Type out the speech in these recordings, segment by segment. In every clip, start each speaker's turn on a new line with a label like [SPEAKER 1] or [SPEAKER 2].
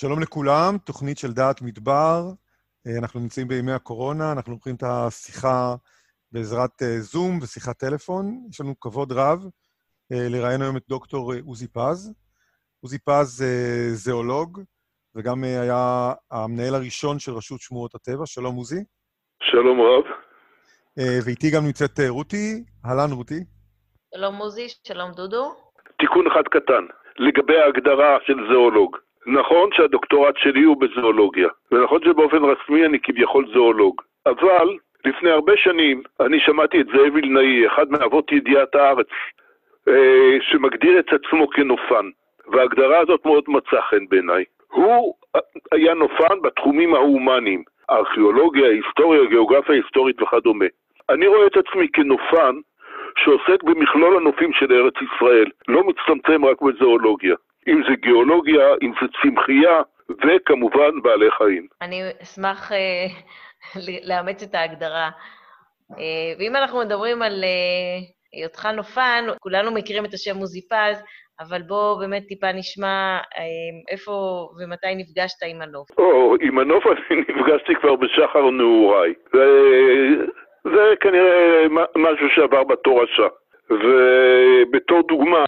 [SPEAKER 1] שלום לכולם, תוכנית של דעת מדבר. אה, אנחנו נמצאים בימי הקורונה, אנחנו לוקחים את השיחה בעזרת אה, זום ושיחת טלפון. יש לנו כבוד רב אה, לראיין היום את דוקטור עוזי פז. עוזי פז זואולוג, וגם היה המנהל הראשון של רשות שמורות הטבע. שלום, עוזי.
[SPEAKER 2] שלום רב.
[SPEAKER 1] ואיתי גם נמצאת רותי. אהלן, רותי.
[SPEAKER 3] שלום, עוזי. שלום, דודו.
[SPEAKER 2] תיקון אחד קטן, לגבי ההגדרה של זואולוג. נכון שהדוקטורט שלי הוא בזואולוגיה, ונכון שבאופן רשמי אני כביכול זואולוג, אבל לפני הרבה שנים אני שמעתי את זאב וילנאי, אחד מאבות ידיעת הארץ, אה, שמגדיר את עצמו כנופן, וההגדרה הזאת מאוד מצאה חן בעיניי. הוא היה נופן בתחומים ההומניים, ארכיאולוגיה, היסטוריה, גיאוגרפיה היסטורית וכדומה. אני רואה את עצמי כנופן שעוסק במכלול הנופים של ארץ ישראל, לא מצטמצם רק בזואולוגיה. אם זה גיאולוגיה, אם זה צמחייה, וכמובן בעלי חיים.
[SPEAKER 3] אני אשמח אה, לאמץ את ההגדרה. אה, ואם אנחנו מדברים על אה, היותך נופן, כולנו מכירים את השם עוזי פז, אבל בוא באמת טיפה נשמע איפה ומתי נפגשת עם הנוף.
[SPEAKER 2] או, עם הנוף אני נפגשתי כבר בשחר נעוריי. זה, זה כנראה משהו שעבר בתורשה. ובתור דוגמה,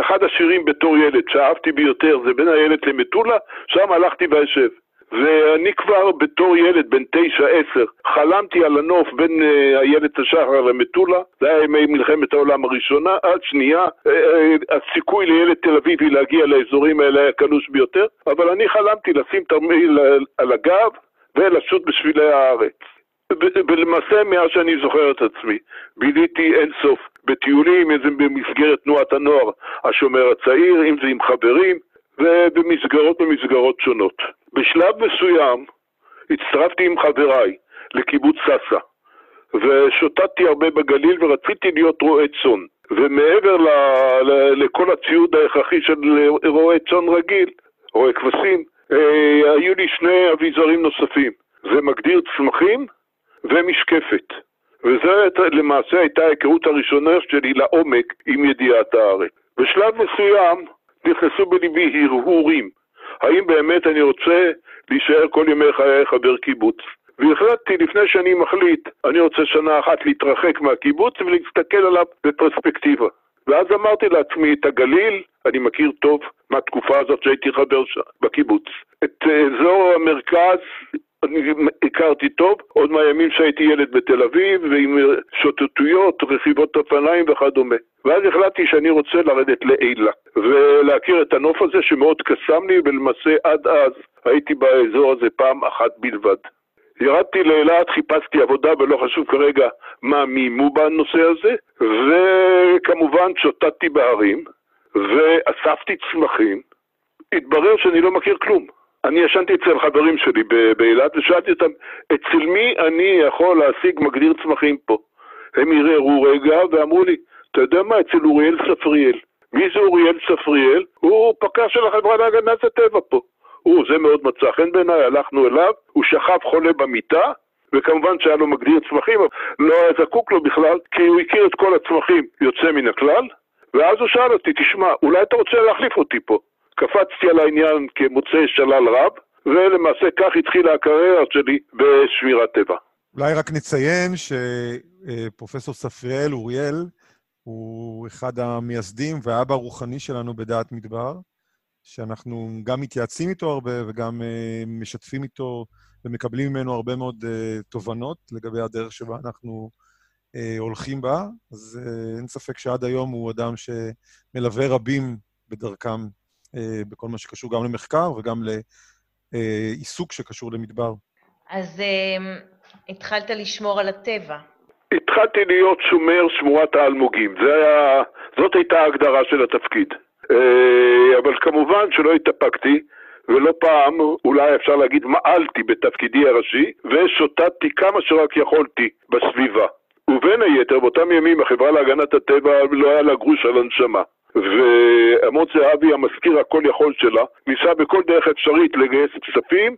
[SPEAKER 2] אחד השירים בתור ילד שאהבתי ביותר זה בין הילד למטולה, שם הלכתי ואשב. ואני כבר בתור ילד, בן תשע, עשר, חלמתי על הנוף בין איילת השחר למטולה, זה היה ימי מלחמת העולם הראשונה, עד שנייה, uh, uh, הסיכוי לילד תל אביבי להגיע לאזורים האלה היה קלוש ביותר, אבל אני חלמתי לשים תרמיל על הגב ולשוט בשבילי הארץ. ולמעשה, מאז שאני זוכר את עצמי, ביליתי אין סוף בטיולים, אם זה במסגרת תנועת הנוער השומר הצעיר, אם זה עם חברים, ובמסגרות במסגרות שונות. בשלב מסוים הצטרפתי עם חבריי לקיבוץ סאסא, ושוטטתי הרבה בגליל ורציתי להיות רועה צאן. ומעבר ל, ל, לכל הציוד ההכרחי של רועה צאן רגיל, רועה כבשים, אה, היו לי שני אביזרים נוספים, זה מגדיר צמחים ומשקפת. וזו למעשה הייתה ההיכרות הראשונה שלי לעומק עם ידיעת הארץ. בשלב מסוים נכנסו בליבי הרהורים. האם באמת אני רוצה להישאר כל ימי חיי חבר קיבוץ? והחלטתי לפני שאני מחליט, אני רוצה שנה אחת להתרחק מהקיבוץ ולהסתכל עליו בפרספקטיבה. ואז אמרתי לעצמי, את הגליל אני מכיר טוב מהתקופה הזאת שהייתי חבר שם, בקיבוץ. את אזור המרכז אני הכרתי טוב, עוד מהימים שהייתי ילד בתל אביב, ועם שוטטויות, רכיבות אופניים וכדומה. ואז החלטתי שאני רוצה לרדת לאילת, ולהכיר את הנוף הזה שמאוד קסם לי, ולמעשה עד אז הייתי באזור הזה פעם אחת בלבד. ירדתי לאילת, חיפשתי עבודה ולא חשוב כרגע מה מימו בנושא הזה, וכמובן שוטטתי בהרים, ואספתי צמחים. התברר שאני לא מכיר כלום. אני ישנתי אצל חברים שלי באילת ושאלתי אותם, אצל מי אני יכול להשיג מגדיר צמחים פה? הם הרהרו רגע ואמרו לי, אתה יודע מה, אצל אוריאל ספריאל. מי זה אוריאל ספריאל? הוא פקח של החברה להגנת הטבע פה. הוא, זה מאוד מצא חן בעיניי, הלכנו אליו, הוא שכב חולה במיטה, וכמובן שהיה לו מגדיר צמחים, לא היה זקוק לו בכלל, כי הוא הכיר את כל הצמחים יוצא מן הכלל, ואז הוא שאל אותי, תשמע, אולי אתה רוצה להחליף אותי פה? קפצתי על העניין כמוצא שלל רב, ולמעשה כך התחילה הקריירה שלי בשמירת טבע.
[SPEAKER 1] אולי רק נציין שפרופסור ספריאל אוריאל הוא אחד המייסדים והאבא הרוחני שלנו בדעת מדבר, שאנחנו גם מתייעצים איתו הרבה וגם אה, משתפים איתו ומקבלים ממנו הרבה מאוד אה, תובנות לגבי הדרך שבה אנחנו אה, הולכים בה. אז אין ספק שעד היום הוא אדם שמלווה רבים בדרכם בכל מה שקשור גם למחקר וגם לעיסוק שקשור למדבר.
[SPEAKER 3] אז אה, התחלת לשמור על הטבע.
[SPEAKER 2] התחלתי להיות שומר שמורת האלמוגים. היה, זאת הייתה ההגדרה של התפקיד. אה, אבל כמובן שלא התאפקתי, ולא פעם, אולי אפשר להגיד, מעלתי בתפקידי הראשי, ושוטטתי כמה שרק יכולתי בסביבה. ובין היתר, באותם ימים החברה להגנת הטבע לא היה לה גרוש על הנשמה. ועמוס זהבי, המזכיר הכל יכול שלה, ניסה בכל דרך אפשרית לגייס כספים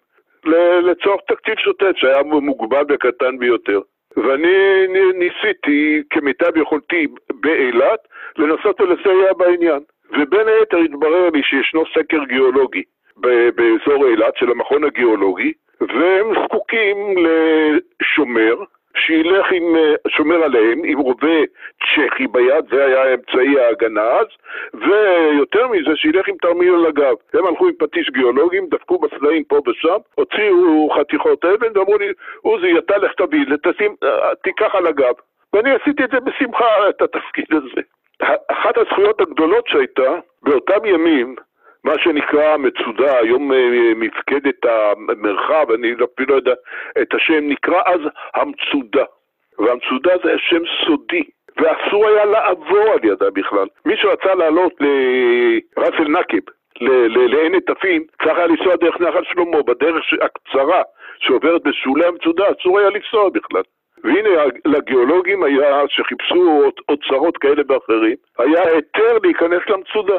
[SPEAKER 2] לצורך תקציב שוטט שהיה מוגבל וקטן ביותר. ואני ניסיתי כמיטב יכולתי באילת לנסות ולסייע בעניין. ובין היתר התברר לי שישנו סקר גיאולוגי באזור אילת של המכון הגיאולוגי, והם זקוקים לשומר שילך עם, אה, שומר עליהם, עם רובה צ'כי ביד, זה היה אמצעי ההגנה אז, ויותר מזה, שילך עם תרמיל על הגב. הם הלכו עם פטיש גיאולוגים, דפקו בסלעים פה ושם, הוציאו חתיכות אבן, ואמרו לי, עוזי, אתה לך תביא, תשים, אה, תיקח על הגב. ואני עשיתי את זה בשמחה, את התפקיד הזה. אחת הזכויות הגדולות שהייתה, באותם ימים, מה שנקרא מצודה, היום אה, מפקדת המרחב, אני אפילו לא יודע את השם, נקרא אז המצודה. והמצודה זה שם סודי, ואסור היה לעבור על ידה בכלל. מי שרצה לעלות לראס אל נקב, לעין נטפים, צריך היה לנסוע דרך נחל שלמה, בדרך הקצרה שעוברת בשולי המצודה, אסור היה לנסוע בכלל. והנה לגיאולוגים היה, שחיפשו אוצרות כאלה ואחרים, היה היתר להיכנס למצודה.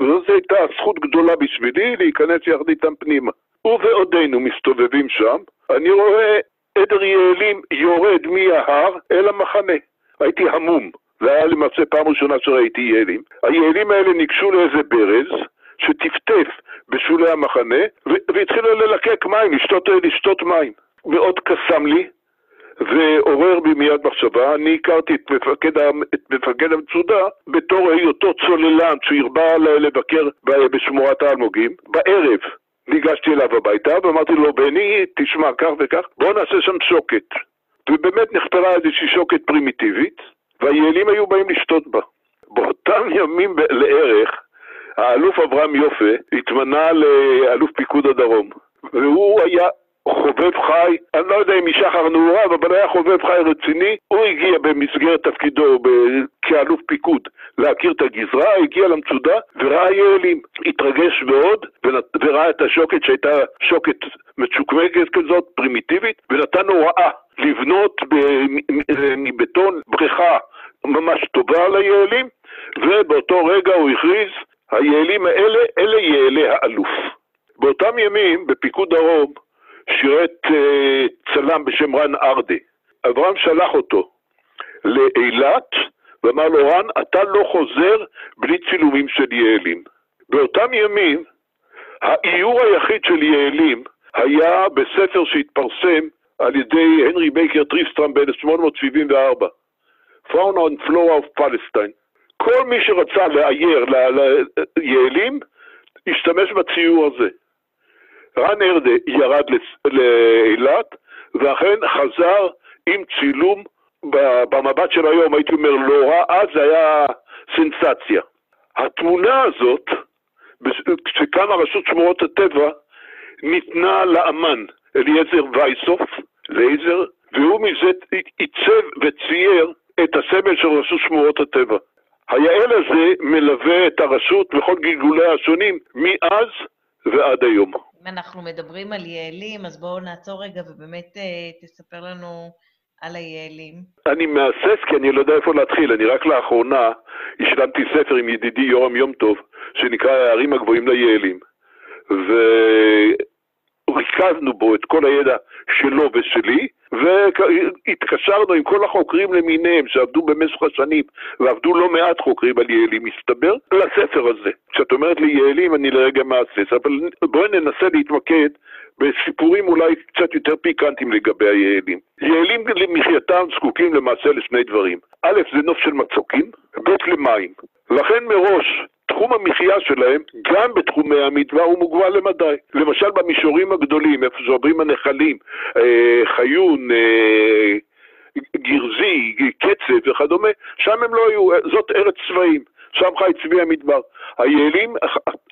[SPEAKER 2] וזאת הייתה זכות גדולה בשבילי להיכנס יחד איתם פנימה. ובעודנו מסתובבים שם, אני רואה עדר יעלים יורד מההר אל המחנה. הייתי המום, זה היה למעשה פעם ראשונה שראיתי יעלים. היעלים האלה ניגשו לאיזה ברז, שטפטף בשולי המחנה, והתחילו ללקק מים, לשתות, לשתות מים. מאוד קסם לי, ועורר בי מיד מחשבה. אני הכרתי את מפקד, את מפקד המצודה בתור היותו צוללן שהרבה לבקר בשמורת האלמוגים. בערב ניגשתי אליו הביתה ואמרתי לו, בני, תשמע, כך וכך, בוא נעשה שם שוקת. ובאמת נחפרה איזושהי שוקת פרימיטיבית, והיעלים היו באים לשתות בה. באותם ימים לערך, האלוף אברהם יופה התמנה לאלוף פיקוד הדרום, והוא היה חובב חי, אני לא יודע אם משחר נעוריו, אבל היה חובב חי רציני. הוא הגיע במסגרת תפקידו כאלוף פיקוד להכיר את הגזרה, הגיע למצודה וראה יעלים. התרגש מאוד וראה את השוקת שהייתה שוקת מצ'וקמקת כזאת, פרימיטיבית, ונתן הוראה לבנות מבטון בריכה ממש טובה ליעלים, ובאותו רגע הוא הכריז, היעלים האלה, אלה יעלי האלוף. באותם ימים, בפיקוד דרום, שירת אה, צלם בשם רן ארדה. אברהם שלח אותו לאילת ואמר לו, רן, אתה לא חוזר בלי צילומים של יעלים. באותם ימים, האיור היחיד של יעלים היה בספר שהתפרסם על ידי הנרי בייקר טריסטרם ב-1874, Fauna and Flora of Palestine. כל מי שרצה לאייר ליעלים, השתמש בציור הזה. רן ארדה ירד לאילת, ואכן חזר עם צילום, במבט של היום הייתי אומר לא רע, אז זה היה סנסציה. התמונה הזאת, כשקמה רשות שמורות הטבע, ניתנה לאמן אליעזר וייסוף, לייזר, והוא מזה עיצב וצייר את הסמל של רשות שמורות הטבע. היעל הזה מלווה את הרשות בכל גלגוליה השונים מאז ועד היום.
[SPEAKER 3] אם אנחנו מדברים על יעלים, אז בואו נעצור רגע ובאמת אה, תספר לנו על היעלים.
[SPEAKER 2] אני מהסס כי אני לא יודע איפה להתחיל. אני רק לאחרונה השלמתי ספר עם ידידי יורם יום טוב, שנקרא הערים הגבוהים ליעלים. וריכזנו בו את כל הידע שלו ושלי, והתקשרנו עם כל החוקרים למיניהם שעבדו במשך השנים, ועבדו לא מעט חוקרים על יעלים, מסתבר, לספר הזה. כשאת אומרת לי יעלים, אני לרגע מהסס, אבל בואי ננסה להתמקד בסיפורים אולי קצת יותר פיקנטיים לגבי היעלים. יעלים למחייתם זקוקים למעשה לשני דברים. א', זה נוף של מצוקים, ב', למים. לכן מראש תחום המחיה שלהם, גם בתחומי המדבר, הוא מוגבל למדי. למשל במישורים הגדולים, איפה שעוברים הנחלים, אה, חיון, אה, גרזי, קצב וכדומה, שם הם לא היו, זאת ארץ צבעים, שם חי צבי המדבר. היעלים,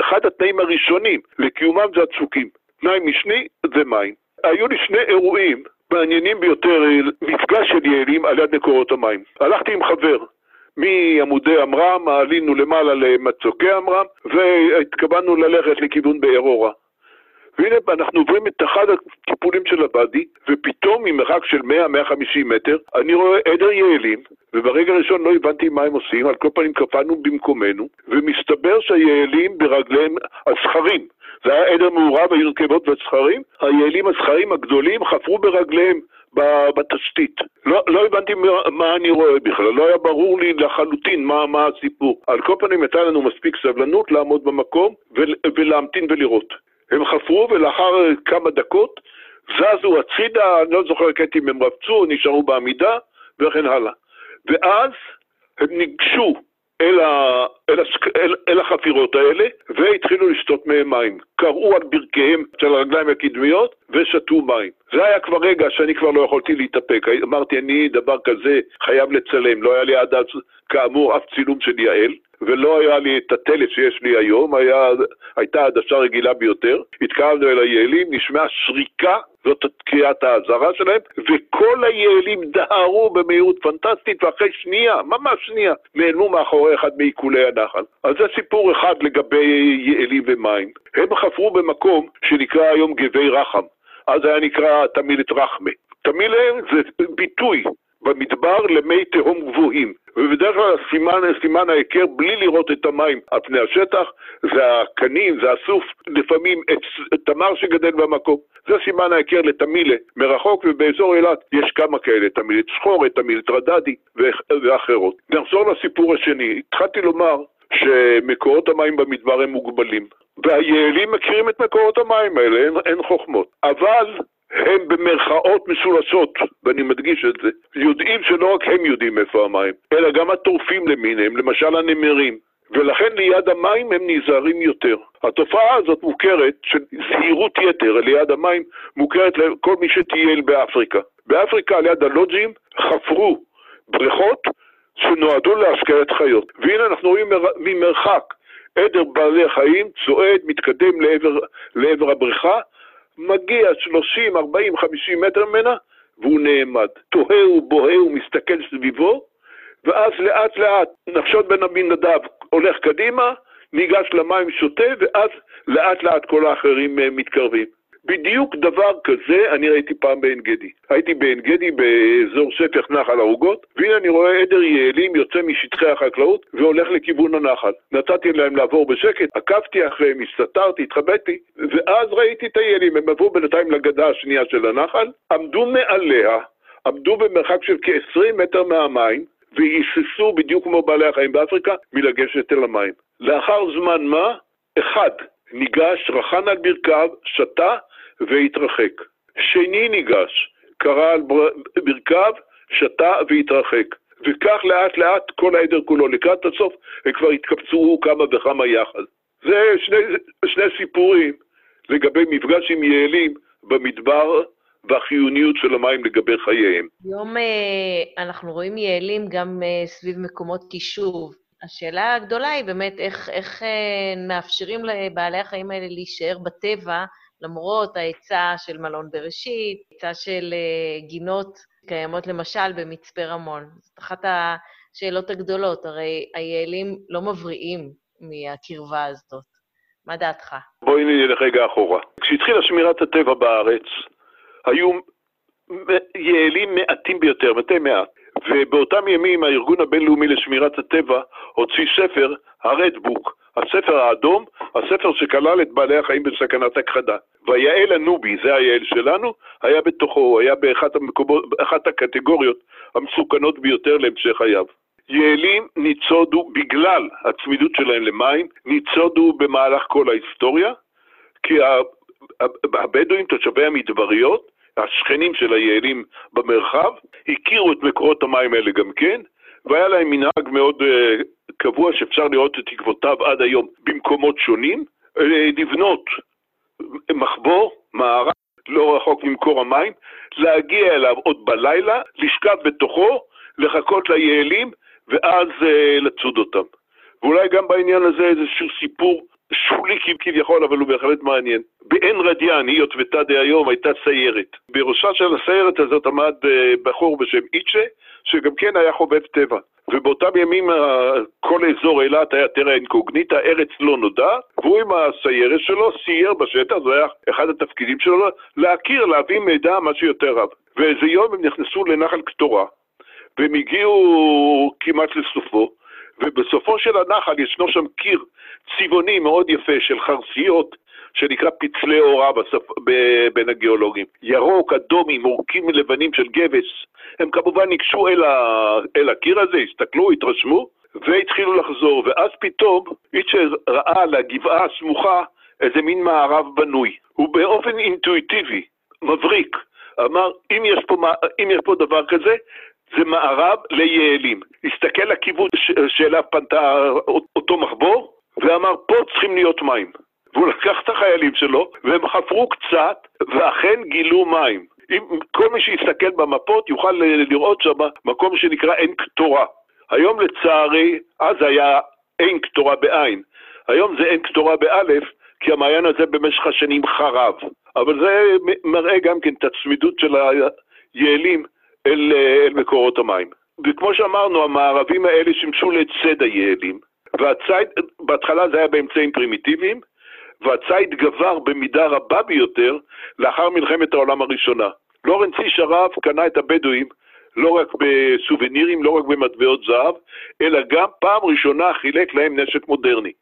[SPEAKER 2] אחד התנאים הראשונים לקיומם זה הצוקים. תנאי משני זה מים. היו לי שני אירועים מעניינים ביותר, מפגש של יעלים על יד מקורות המים. הלכתי עם חבר, מעמודי עמרם, עלינו למעלה למצוקי עמרם, והתכוונו ללכת לכיוון באר אורה. והנה אנחנו עוברים את אחד הטיפולים של הבאדי, ופתאום ממרחק של 100-150 מטר, אני רואה עדר יעלים, וברגע הראשון לא הבנתי מה הם עושים, על כל פנים קפאנו במקומנו, ומסתבר שהיעלים ברגליהם, הזכרים, זה היה עדר מעורב, היו רכבות וזכרים, היעלים הזכרים הגדולים חפרו ברגליהם בתשתית. לא, לא הבנתי מה, מה אני רואה בכלל, לא היה ברור לי לחלוטין מה, מה הסיפור. על כל פנים הייתה לנו מספיק סבלנות לעמוד במקום ול, ולהמתין ולראות. הם חפרו ולאחר כמה דקות זזו הצידה, אני לא זוכר אם הם רבצו, נשארו בעמידה וכן הלאה. ואז הם ניגשו אל, ה, אל, הסק, אל, אל החפירות האלה והתחילו לשתות מהם מים. קרעו על ברכיהם של הרגליים הקדמיות ושתו מים. זה היה כבר רגע שאני כבר לא יכולתי להתאפק. אמרתי, אני דבר כזה חייב לצלם. לא היה לי עד אז, כאמור, אף צילום של יעל. ולא היה לי את הטלס שיש לי היום, היה, הייתה עדשה רגילה ביותר. התקרבנו אל היעלים, נשמעה שריקה, זאת קריאת האזהרה שלהם, וכל היעלים דהרו במהירות פנטסטית, ואחרי שנייה, ממש שנייה, נעלמו מאחורי אחד מעיקולי הנחל. אז זה סיפור אחד לגבי יעלים ומים. הם חפרו במקום שנקרא היום גבי רחם. אז היה נקרא תמילת רחמה. תמילה זה ביטוי במדבר למי תהום גבוהים. ובדרך כלל סימן, סימן ההיכר בלי לראות את המים על פני השטח, זה הקנים, זה הסוף, לפעמים את תמר שגדל במקום. זה סימן ההיכר לתמילה מרחוק, ובאזור אילת יש כמה כאלה, תמילת שחורת, תמילת רדדי ואחרות. נחזור לסיפור השני. התחלתי לומר שמקורות המים במדבר הם מוגבלים. והיעלים מכירים את מקורות המים האלה, אין, אין חוכמות. אבל הם במרכאות משולשות, ואני מדגיש את זה, יודעים שלא רק הם יודעים איפה המים, אלא גם הטורפים למיניהם, למשל הנמרים. ולכן ליד המים הם נזהרים יותר. התופעה הזאת מוכרת, של זהירות יתר ליד המים, מוכרת לכל מי שטייל באפריקה. באפריקה, על יד הלוג'ים, חפרו בריכות שנועדו להשקעת חיות. והנה אנחנו רואים ממרחק עדר בעלי חיים צועד, מתקדם לעבר, לעבר הבריכה, מגיע 30, 40, 50 מטר ממנה, והוא נעמד. תוהה ובוהה ומסתכל סביבו, ואז לאט לאט נחשוד בן אבינדב הולך קדימה, ניגש למים, שותה, ואז לאט לאט כל האחרים אה, מתקרבים. בדיוק דבר כזה אני ראיתי פעם בעין גדי. הייתי בעין גדי באזור שפך נחל ערוגות, והנה אני רואה עדר יעלים יוצא משטחי החקלאות והולך לכיוון הנחל. נתתי להם לעבור בשקט, עקבתי אחריהם, הסתתרתי, התחבאתי, ואז ראיתי את היעלים, הם עברו בינתיים לגדה השנייה של הנחל, עמדו מעליה, עמדו במרחק של כ-20 מטר מהמים, והיססו בדיוק כמו בעלי החיים באפריקה מלגשת אל המים. לאחר זמן מה, אחד ניגש, רחן על ברכיו, שתה והתרחק. שני ניגש, קרא על ברכיו, שתה והתרחק. וכך לאט לאט כל העדר כולו. לקראת הסוף הם כבר התקבצו כמה וכמה יחד. זה שני, שני סיפורים לגבי מפגש עם יעלים במדבר והחיוניות של המים לגבי חייהם.
[SPEAKER 3] היום אה, אנחנו רואים יעלים גם אה, סביב מקומות יישוב. השאלה הגדולה היא באמת איך, איך אה, מאפשרים לבעלי החיים האלה להישאר בטבע למרות ההיצע של מלון בראשית, היצע של uh, גינות קיימות למשל במצפה רמון. זאת אחת השאלות הגדולות, הרי היעלים לא מבריאים מהקרבה הזאת. מה דעתך?
[SPEAKER 2] בואי נלך רגע אחורה. כשהתחילה שמירת הטבע בארץ, היו יעלים מעטים ביותר, מתי מעט. ובאותם ימים הארגון הבינלאומי לשמירת הטבע הוציא ספר, הרדבוק, הספר האדום, הספר שכלל את בעלי החיים בסכנת הכחדה. והיעל הנובי, זה היעל שלנו, היה בתוכו, הוא היה באחת המקומות, אחת הקטגוריות המסוכנות ביותר להמשך חייו. יעלים ניצודו, בגלל הצמידות שלהם למים, ניצודו במהלך כל ההיסטוריה, כי הבדואים, תושבי המדבריות, השכנים של היעלים במרחב, הכירו את מקורות המים האלה גם כן, והיה להם מנהג מאוד uh, קבוע שאפשר לראות את עקבותיו עד היום במקומות שונים, uh, לבנות מחבור, מערה, לא רחוק ממקור המים, להגיע אליו עוד בלילה, לשכב בתוכו, לחכות ליעלים, ואז uh, לצוד אותם. ואולי גם בעניין הזה איזשהו סיפור שולי כביכול, אבל הוא בהחלט מעניין. בעין רדיאן, היא יוטבתה דהיום, הייתה סיירת. בראשה של הסיירת הזאת עמד בחור בשם איצ'ה, שגם כן היה חובב טבע. ובאותם ימים כל אזור אילת היה טרה אינקוגניטה, ארץ לא נודע, והוא עם הסיירת שלו סייר בשטח, זה היה אחד התפקידים שלו, להכיר, להביא מידע מה שיותר רב. ואיזה יום הם נכנסו לנחל קטורה, והם הגיעו כמעט לסופו, ובסופו של הנחל ישנו שם קיר צבעוני מאוד יפה של חרסיות, שנקרא פצלי הוראה בין הגיאולוגים. ירוק, אדום, עם עורקים לבנים של גבס. הם כמובן ניגשו אל, ה... אל הקיר הזה, הסתכלו, התרשמו, והתחילו לחזור. ואז פתאום איצ'ר ראה על הגבעה הסמוכה איזה מין מערב בנוי. הוא באופן אינטואיטיבי, מבריק, אמר, אם יש פה, אם יש פה דבר כזה, זה מערב ליעלים. הסתכל לכיוון שאליו פנתה אותו מחבור, ואמר, פה צריכים להיות מים. והוא לקח את החיילים שלו, והם חפרו קצת, ואכן גילו מים. אם כל מי שיסתכל במפות יוכל לראות שם מקום שנקרא עין קטורה. היום לצערי, אז היה עין קטורה בעין. היום זה עין קטורה באלף, כי המעיין הזה במשך השנים חרב. אבל זה מראה גם כן את הצמידות של היעלים אל, אל מקורות המים. וכמו שאמרנו, המערבים האלה שימשו לצד היעלים, והציד, בהתחלה זה היה באמצעים פרימיטיביים, והציד גבר במידה רבה ביותר לאחר מלחמת העולם הראשונה. לורנס איש הרב קנה את הבדואים לא רק בסובנירים, לא רק במטבעות זהב, אלא גם פעם ראשונה חילק להם נשק מודרני.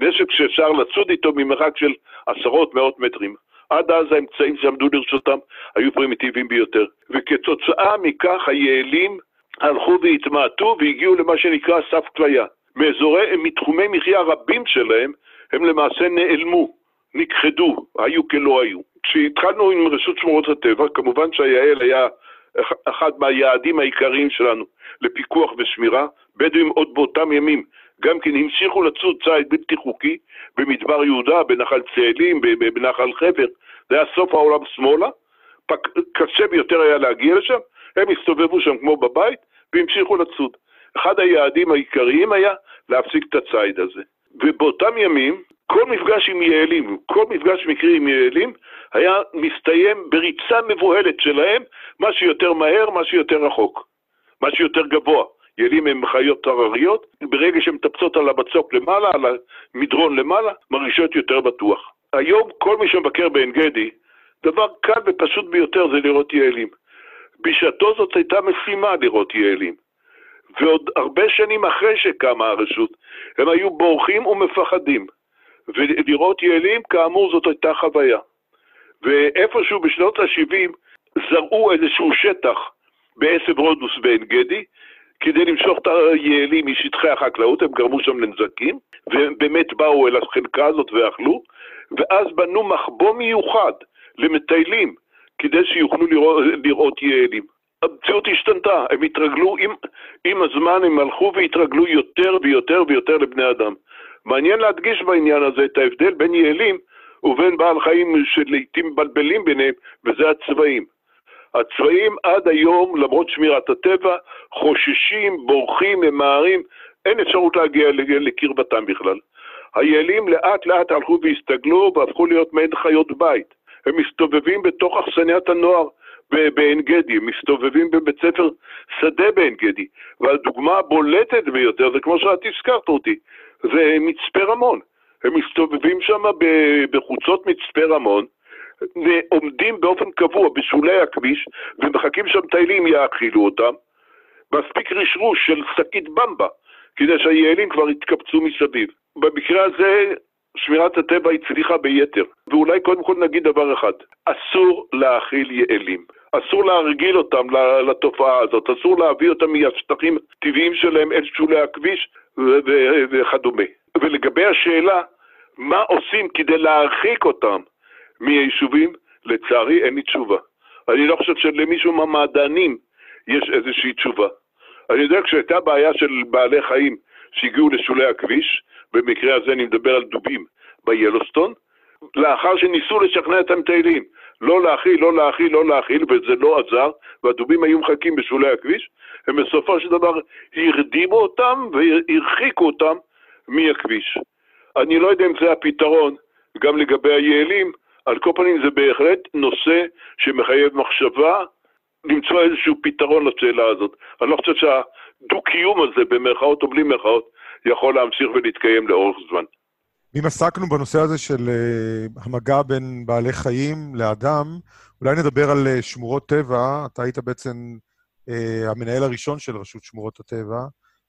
[SPEAKER 2] נשק שאפשר לצוד איתו ממרחק של עשרות מאות מטרים. עד אז האמצעים שעמדו לרשותם היו פרימיטיביים ביותר. וכתוצאה מכך היעלים הלכו והתמעטו והגיעו למה שנקרא סף כליה. מאזורי, מתחומי מחיה רבים שלהם הם למעשה נעלמו, נכחדו, היו כלא היו. כשהתחלנו עם רשות שמורות הטבע, כמובן שהיעל היה אחד מהיעדים העיקריים שלנו לפיקוח ושמירה. בדואים עוד באותם ימים גם כן המשיכו לצוד ציד בלתי חוקי במדבר יהודה, בנחל צאלים, בנחל חבר, זה היה סוף העולם שמאלה, פק... קשה ביותר היה להגיע לשם, הם הסתובבו שם כמו בבית והמשיכו לצוד. אחד היעדים העיקריים היה להפסיק את הציד הזה. ובאותם ימים, כל מפגש עם יעלים, כל מפגש מקרי עם יעלים, היה מסתיים בריצה מבוהלת שלהם, מה שיותר מהר, מה שיותר רחוק, מה שיותר גבוה. ילים הם חיות הרריות, ברגע שהן מטפסות על המצוק למעלה, על המדרון למעלה, מרגישות יותר בטוח. היום כל מי שמבקר בעין גדי, דבר קל ופשוט ביותר זה לראות יעלים. בשעתו זאת הייתה משימה לראות יעלים. ועוד הרבה שנים אחרי שקמה הרשות, הם היו בורחים ומפחדים. ולראות יעלים, כאמור, זאת הייתה חוויה. ואיפשהו בשנות ה-70 זרעו איזשהו שטח בעשב רודוס בעין גדי, כדי למשוך את היעלים משטחי החקלאות, הם גרמו שם לנזקים, והם באמת באו אל החלקה הזאת ואכלו, ואז בנו מחבוא מיוחד למטיילים, כדי שיוכלו לראות, לראות יעלים. המציאות השתנתה, הם התרגלו, עם, עם הזמן הם הלכו והתרגלו יותר ויותר ויותר לבני אדם. מעניין להדגיש בעניין הזה את ההבדל בין יעלים ובין בעל חיים שלעיתים מבלבלים ביניהם, וזה הצבעים. הצבעים עד היום, למרות שמירת הטבע, חוששים, בורחים, ממהרים, אין אפשרות להגיע לקרבתם בכלל. היעלים לאט לאט הלכו והסתגלו והפכו להיות מעין חיות בית. הם מסתובבים בתוך אכסניית הנוער בעין גדי, הם מסתובבים בבית ספר שדה בעין גדי. והדוגמה הבולטת ביותר, זה כמו שאת הזכרת אותי, זה מצפה רמון. הם מסתובבים שם בחוצות מצפה רמון, ועומדים באופן קבוע בשולי הכביש, ומחכים שהמטיילים יאכילו אותם. מספיק רשרוש של שקית במבה, כדי שהיעלים כבר יתקבצו מסביב. במקרה הזה, שמירת הטבע הצליחה ביתר. ואולי קודם כל נגיד דבר אחד, אסור להאכיל יעלים. אסור להרגיל אותם לתופעה הזאת, אסור להביא אותם מהשטחים הטבעיים שלהם אל שולי הכביש וכדומה. ולגבי השאלה, מה עושים כדי להרחיק אותם מהיישובים, לצערי אין לי תשובה. אני לא חושב שלמישהו מהמעדנים יש איזושהי תשובה. אני יודע כשהייתה בעיה של בעלי חיים שהגיעו לשולי הכביש, במקרה הזה אני מדבר על דובים ביילוסטון, לאחר שניסו לשכנע את המטיילים לא להאכיל, לא להאכיל, לא להאכיל, וזה לא עזר, והדובים היו מחכים בשולי הכביש, הם בסופו של דבר הרדימו אותם והרחיקו אותם מהכביש. אני לא יודע אם זה הפתרון גם לגבי היעלים, על כל פנים זה בהחלט נושא שמחייב מחשבה, למצוא איזשהו פתרון לשאלה הזאת. אני לא חושב שהדו-קיום הזה, במרכאות או בלי מרכאות, יכול להמשיך ולהתקיים לאורך זמן.
[SPEAKER 1] אם עסקנו בנושא הזה של uh, המגע בין בעלי חיים לאדם, אולי נדבר על uh, שמורות טבע. אתה היית בעצם uh, המנהל הראשון של רשות שמורות הטבע,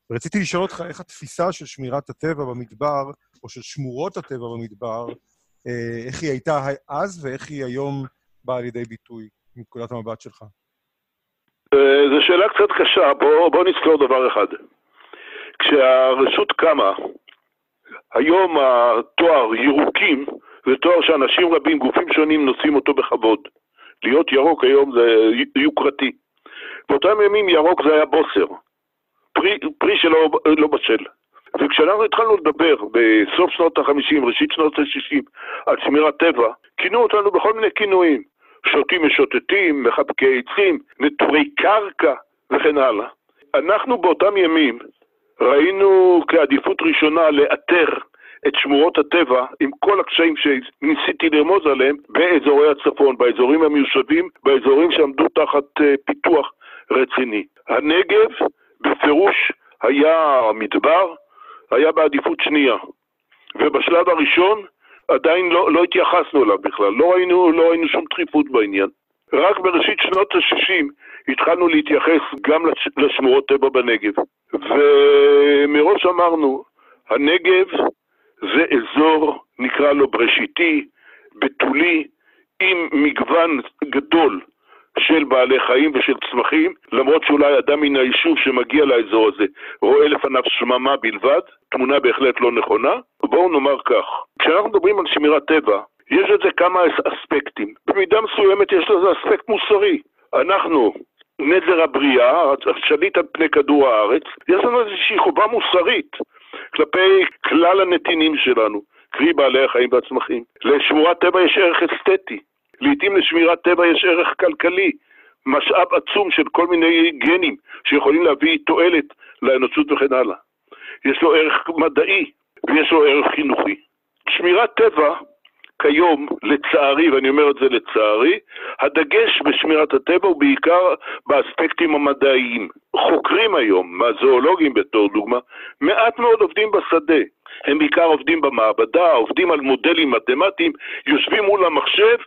[SPEAKER 1] ורציתי לשאול אותך איך התפיסה של שמירת הטבע במדבר, או של שמורות הטבע במדבר, איך היא הייתה אז ואיך היא היום באה לידי ביטוי, מנקודת המבט שלך?
[SPEAKER 2] אה, זו שאלה קצת קשה, בוא, בוא נזכור דבר אחד. כשהרשות קמה, היום התואר ירוקים זה תואר שאנשים רבים, גופים שונים, נושאים אותו בכבוד. להיות ירוק היום זה יוקרתי. באותם ימים ירוק זה היה בוסר, פרי, פרי שלא לא בשל. וכשאנחנו התחלנו לדבר בסוף שנות ה-50, ראשית שנות ה-60, על שמירת טבע, כינו אותנו בכל מיני כינויים. שוטים משוטטים, מחבקי עצים, נטורי קרקע וכן הלאה. אנחנו באותם ימים ראינו כעדיפות ראשונה לאתר את שמורות הטבע עם כל הקשיים שניסיתי לרמוז עליהם באזורי הצפון, באזורים המיושבים, באזורים שעמדו תחת uh, פיתוח רציני. הנגב בפירוש היה המדבר, היה בעדיפות שנייה. ובשלב הראשון עדיין לא, לא התייחסנו אליו בכלל, לא ראינו, לא ראינו שום דחיפות בעניין. רק בראשית שנות ה-60 התחלנו להתייחס גם לש, לשמורות טבע בנגב. ומראש אמרנו, הנגב זה אזור, נקרא לו בראשיתי, בתולי, עם מגוון גדול של בעלי חיים ושל צמחים, למרות שאולי אדם מן היישוב שמגיע לאזור הזה רואה לפניו שממה בלבד, תמונה בהחלט לא נכונה. בואו נאמר כך, כשאנחנו מדברים על שמירת טבע, יש לזה כמה אספקטים. במידה מסוימת יש לזה אספקט מוסרי. אנחנו, נזר הבריאה, השליט על פני כדור הארץ, יש לנו איזושהי חובה מוסרית כלפי כלל הנתינים שלנו, קרי בעלי החיים והצמחים. לשמורת טבע יש ערך אסתטי. לעתים לשמירת טבע יש ערך כלכלי, משאב עצום של כל מיני גנים שיכולים להביא תועלת לאנושות וכן הלאה. יש לו ערך מדעי ויש לו ערך חינוכי. שמירת טבע כיום, לצערי, ואני אומר את זה לצערי, הדגש בשמירת הטבע הוא בעיקר באספקטים המדעיים. חוקרים היום, מהזואולוגים בתור דוגמה, מעט מאוד עובדים בשדה. הם בעיקר עובדים במעבדה, עובדים על מודלים מתמטיים, יושבים מול המחשב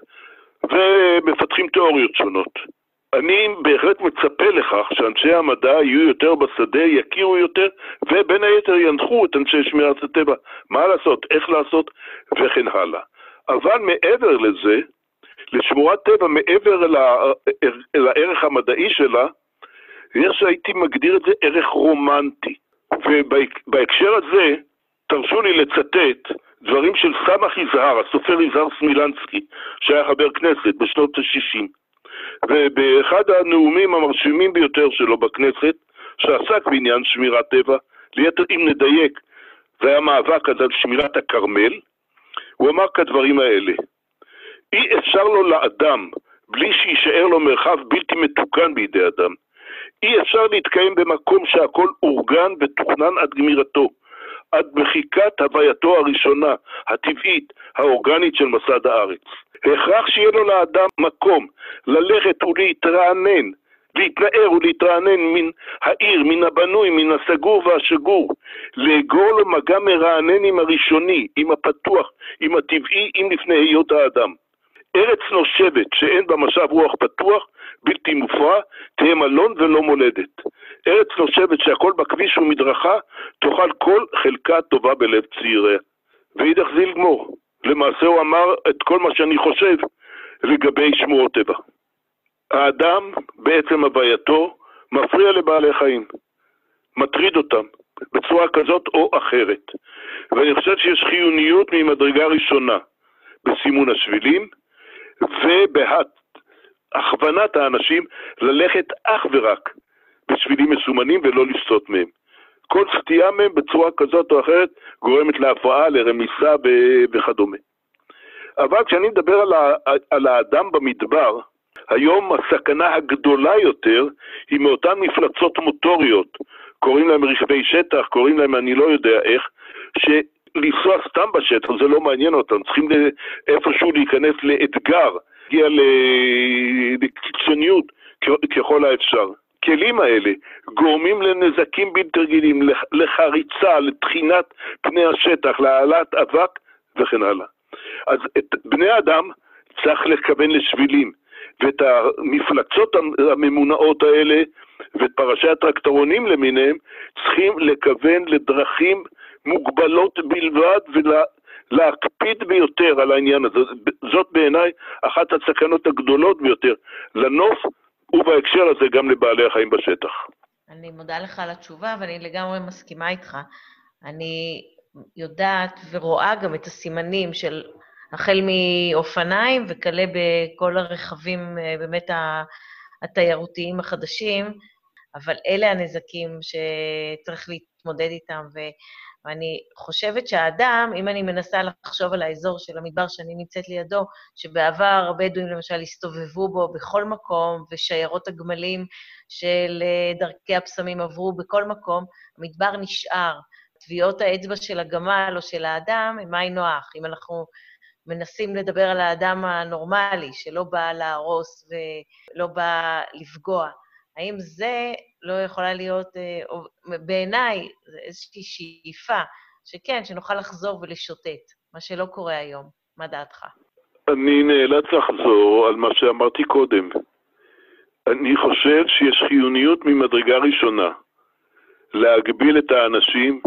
[SPEAKER 2] ומפתחים תיאוריות שונות. אני בהחלט מצפה לכך שאנשי המדע יהיו יותר בשדה, יכירו יותר, ובין היתר ינחו את אנשי שמירת הטבע מה לעשות, איך לעשות, וכן הלאה. אבל מעבר לזה, לשמורת טבע, מעבר הערך המדעי שלה, יש, הייתי מגדיר את זה ערך רומנטי. ובהקשר הזה, תרשו לי לצטט דברים של סמך יזהר, הסופר יזהר סמילנסקי, שהיה חבר כנסת בשנות ה-60. ובאחד הנאומים המרשימים ביותר שלו בכנסת, שעסק בעניין שמירת טבע, ליתר אם נדייק, זה היה מאבק אז על שמירת הכרמל, הוא אמר כדברים האלה: אי אפשר לו לאדם, בלי שיישאר לו מרחב בלתי מתוקן בידי אדם. אי אפשר להתקיים במקום שהכל אורגן ותוכנן עד גמירתו. עד מחיקת הווייתו הראשונה, הטבעית, האורגנית של מסד הארץ. הכרח שיהיה לו לאדם מקום ללכת ולהתרענן, להתנער ולהתרענן מן העיר, מן הבנוי, מן הסגור והשגור, לאגור לו מגע מרענן עם הראשוני, עם הפתוח, עם הטבעי, עם לפני היות האדם. ארץ נושבת שאין בה משב רוח פתוח, בלתי מופרע, תהיה מלון ולא מולדת. ארץ נושבת שהכל בכביש ומדרכה, תאכל כל חלקה טובה בלב צעיריה. ואידך זיל גמור. למעשה הוא אמר את כל מה שאני חושב לגבי שמורות טבע. האדם, בעצם הווייתו, מפריע לבעלי חיים, מטריד אותם, בצורה כזאת או אחרת. ואני חושב שיש חיוניות ממדרגה ראשונה בסימון השבילים ובהכוונת האנשים ללכת אך ורק בשבילים מסומנים ולא לסטות מהם. כל סטייה מהם בצורה כזאת או אחרת גורמת להפרעה, לרמיסה וכדומה. אבל כשאני מדבר על, ה, על האדם במדבר, היום הסכנה הגדולה יותר היא מאותן מפלצות מוטוריות, קוראים להם רכבי שטח, קוראים להם אני לא יודע איך, שלנסוע סתם בשטח זה לא מעניין אותם, צריכים איפשהו להיכנס לאתגר, להגיע לקיצוניות ככל האפשר. הכלים האלה גורמים לנזקים בלתי רגילים, לחריצה, לתחינת פני השטח, להעלאת אבק וכן הלאה. אז את בני האדם צריך לכוון לשבילים, ואת המפלצות הממונעות האלה ואת פרשי הטרקטורונים למיניהם צריכים לכוון לדרכים מוגבלות בלבד ולהקפיד ביותר על העניין הזה. זאת בעיניי אחת הסכנות הגדולות ביותר לנוף ובהקשר הזה גם לבעלי החיים בשטח.
[SPEAKER 3] אני מודה לך על התשובה ואני לגמרי מסכימה איתך. אני יודעת ורואה גם את הסימנים של החל מאופניים וכלה בכל הרכבים באמת התיירותיים החדשים, אבל אלה הנזקים שצריך להתמודד איתם. ואני חושבת שהאדם, אם אני מנסה לחשוב על האזור של המדבר שאני נמצאת לידו, שבעבר הבדואים למשל הסתובבו בו בכל מקום, ושיירות הגמלים של אה, דרכי הפסמים עברו בכל מקום, המדבר נשאר. טביעות האצבע של הגמל או של האדם הם היינו הך. אם אנחנו מנסים לדבר על האדם הנורמלי, שלא בא להרוס ולא בא לפגוע, האם זה לא יכולה להיות, אה, בעיניי, איזושהי שאיפה, שכן, שנוכל לחזור ולשוטט, מה שלא קורה היום. מה דעתך?
[SPEAKER 2] אני נאלץ לחזור על מה שאמרתי קודם. אני חושב שיש חיוניות ממדרגה ראשונה להגביל את האנשים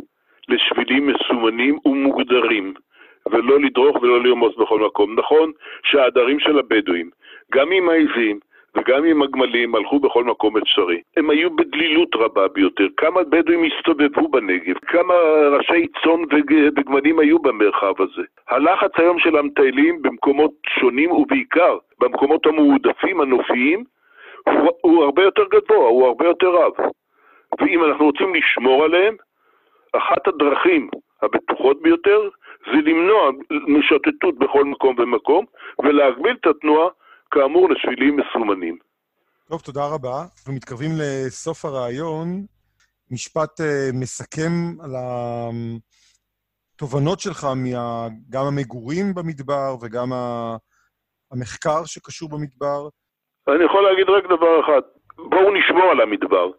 [SPEAKER 2] לשבילים מסומנים ומוגדרים, ולא לדרוך ולא לרמוס בכל מקום. נכון שהעדרים של הבדואים, גם עם העיזים, וגם עם הגמלים הלכו בכל מקום אפשרי. הם היו בדלילות רבה ביותר. כמה בדואים הסתובבו בנגב, כמה ראשי צאן וגמלים היו במרחב הזה. הלחץ היום של המטיילים במקומות שונים ובעיקר במקומות המועדפים, הנופיים, הוא, הוא הרבה יותר גבוה, הוא הרבה יותר רב. ואם אנחנו רוצים לשמור עליהם, אחת הדרכים הבטוחות ביותר זה למנוע משוטטות בכל מקום ומקום ולהגביל את התנועה כאמור, לשבילים מסומנים.
[SPEAKER 1] טוב, תודה רבה. אנחנו מתקרבים לסוף הרעיון. משפט uh, מסכם על התובנות שלך, מה, גם המגורים במדבר וגם המחקר שקשור במדבר.
[SPEAKER 2] אני יכול להגיד רק דבר אחד, בואו נשמור על המדבר.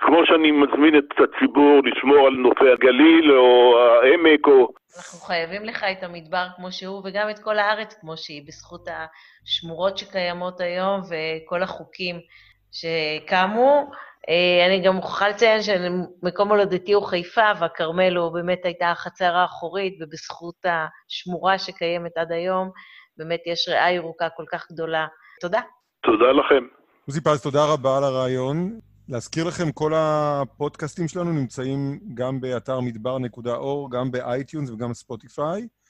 [SPEAKER 2] כמו שאני מזמין את הציבור לשמור על נופי הגליל או העמק או...
[SPEAKER 3] אנחנו חייבים לך את המדבר כמו שהוא, וגם את כל הארץ כמו שהיא, בזכות השמורות שקיימות היום וכל החוקים שקמו. אה, אני גם מוכרחה לציין שמקום הולדתי הוא חיפה, והכרמל הוא באמת הייתה החצר האחורית, ובזכות השמורה שקיימת עד היום, באמת יש ריאה ירוקה כל כך גדולה. תודה.
[SPEAKER 2] תודה לכם.
[SPEAKER 1] עוזי פז, תודה רבה על הרעיון. להזכיר לכם, כל הפודקאסטים שלנו נמצאים גם באתר מדבר.אור, גם באייטיונס וגם בספוטיפיי.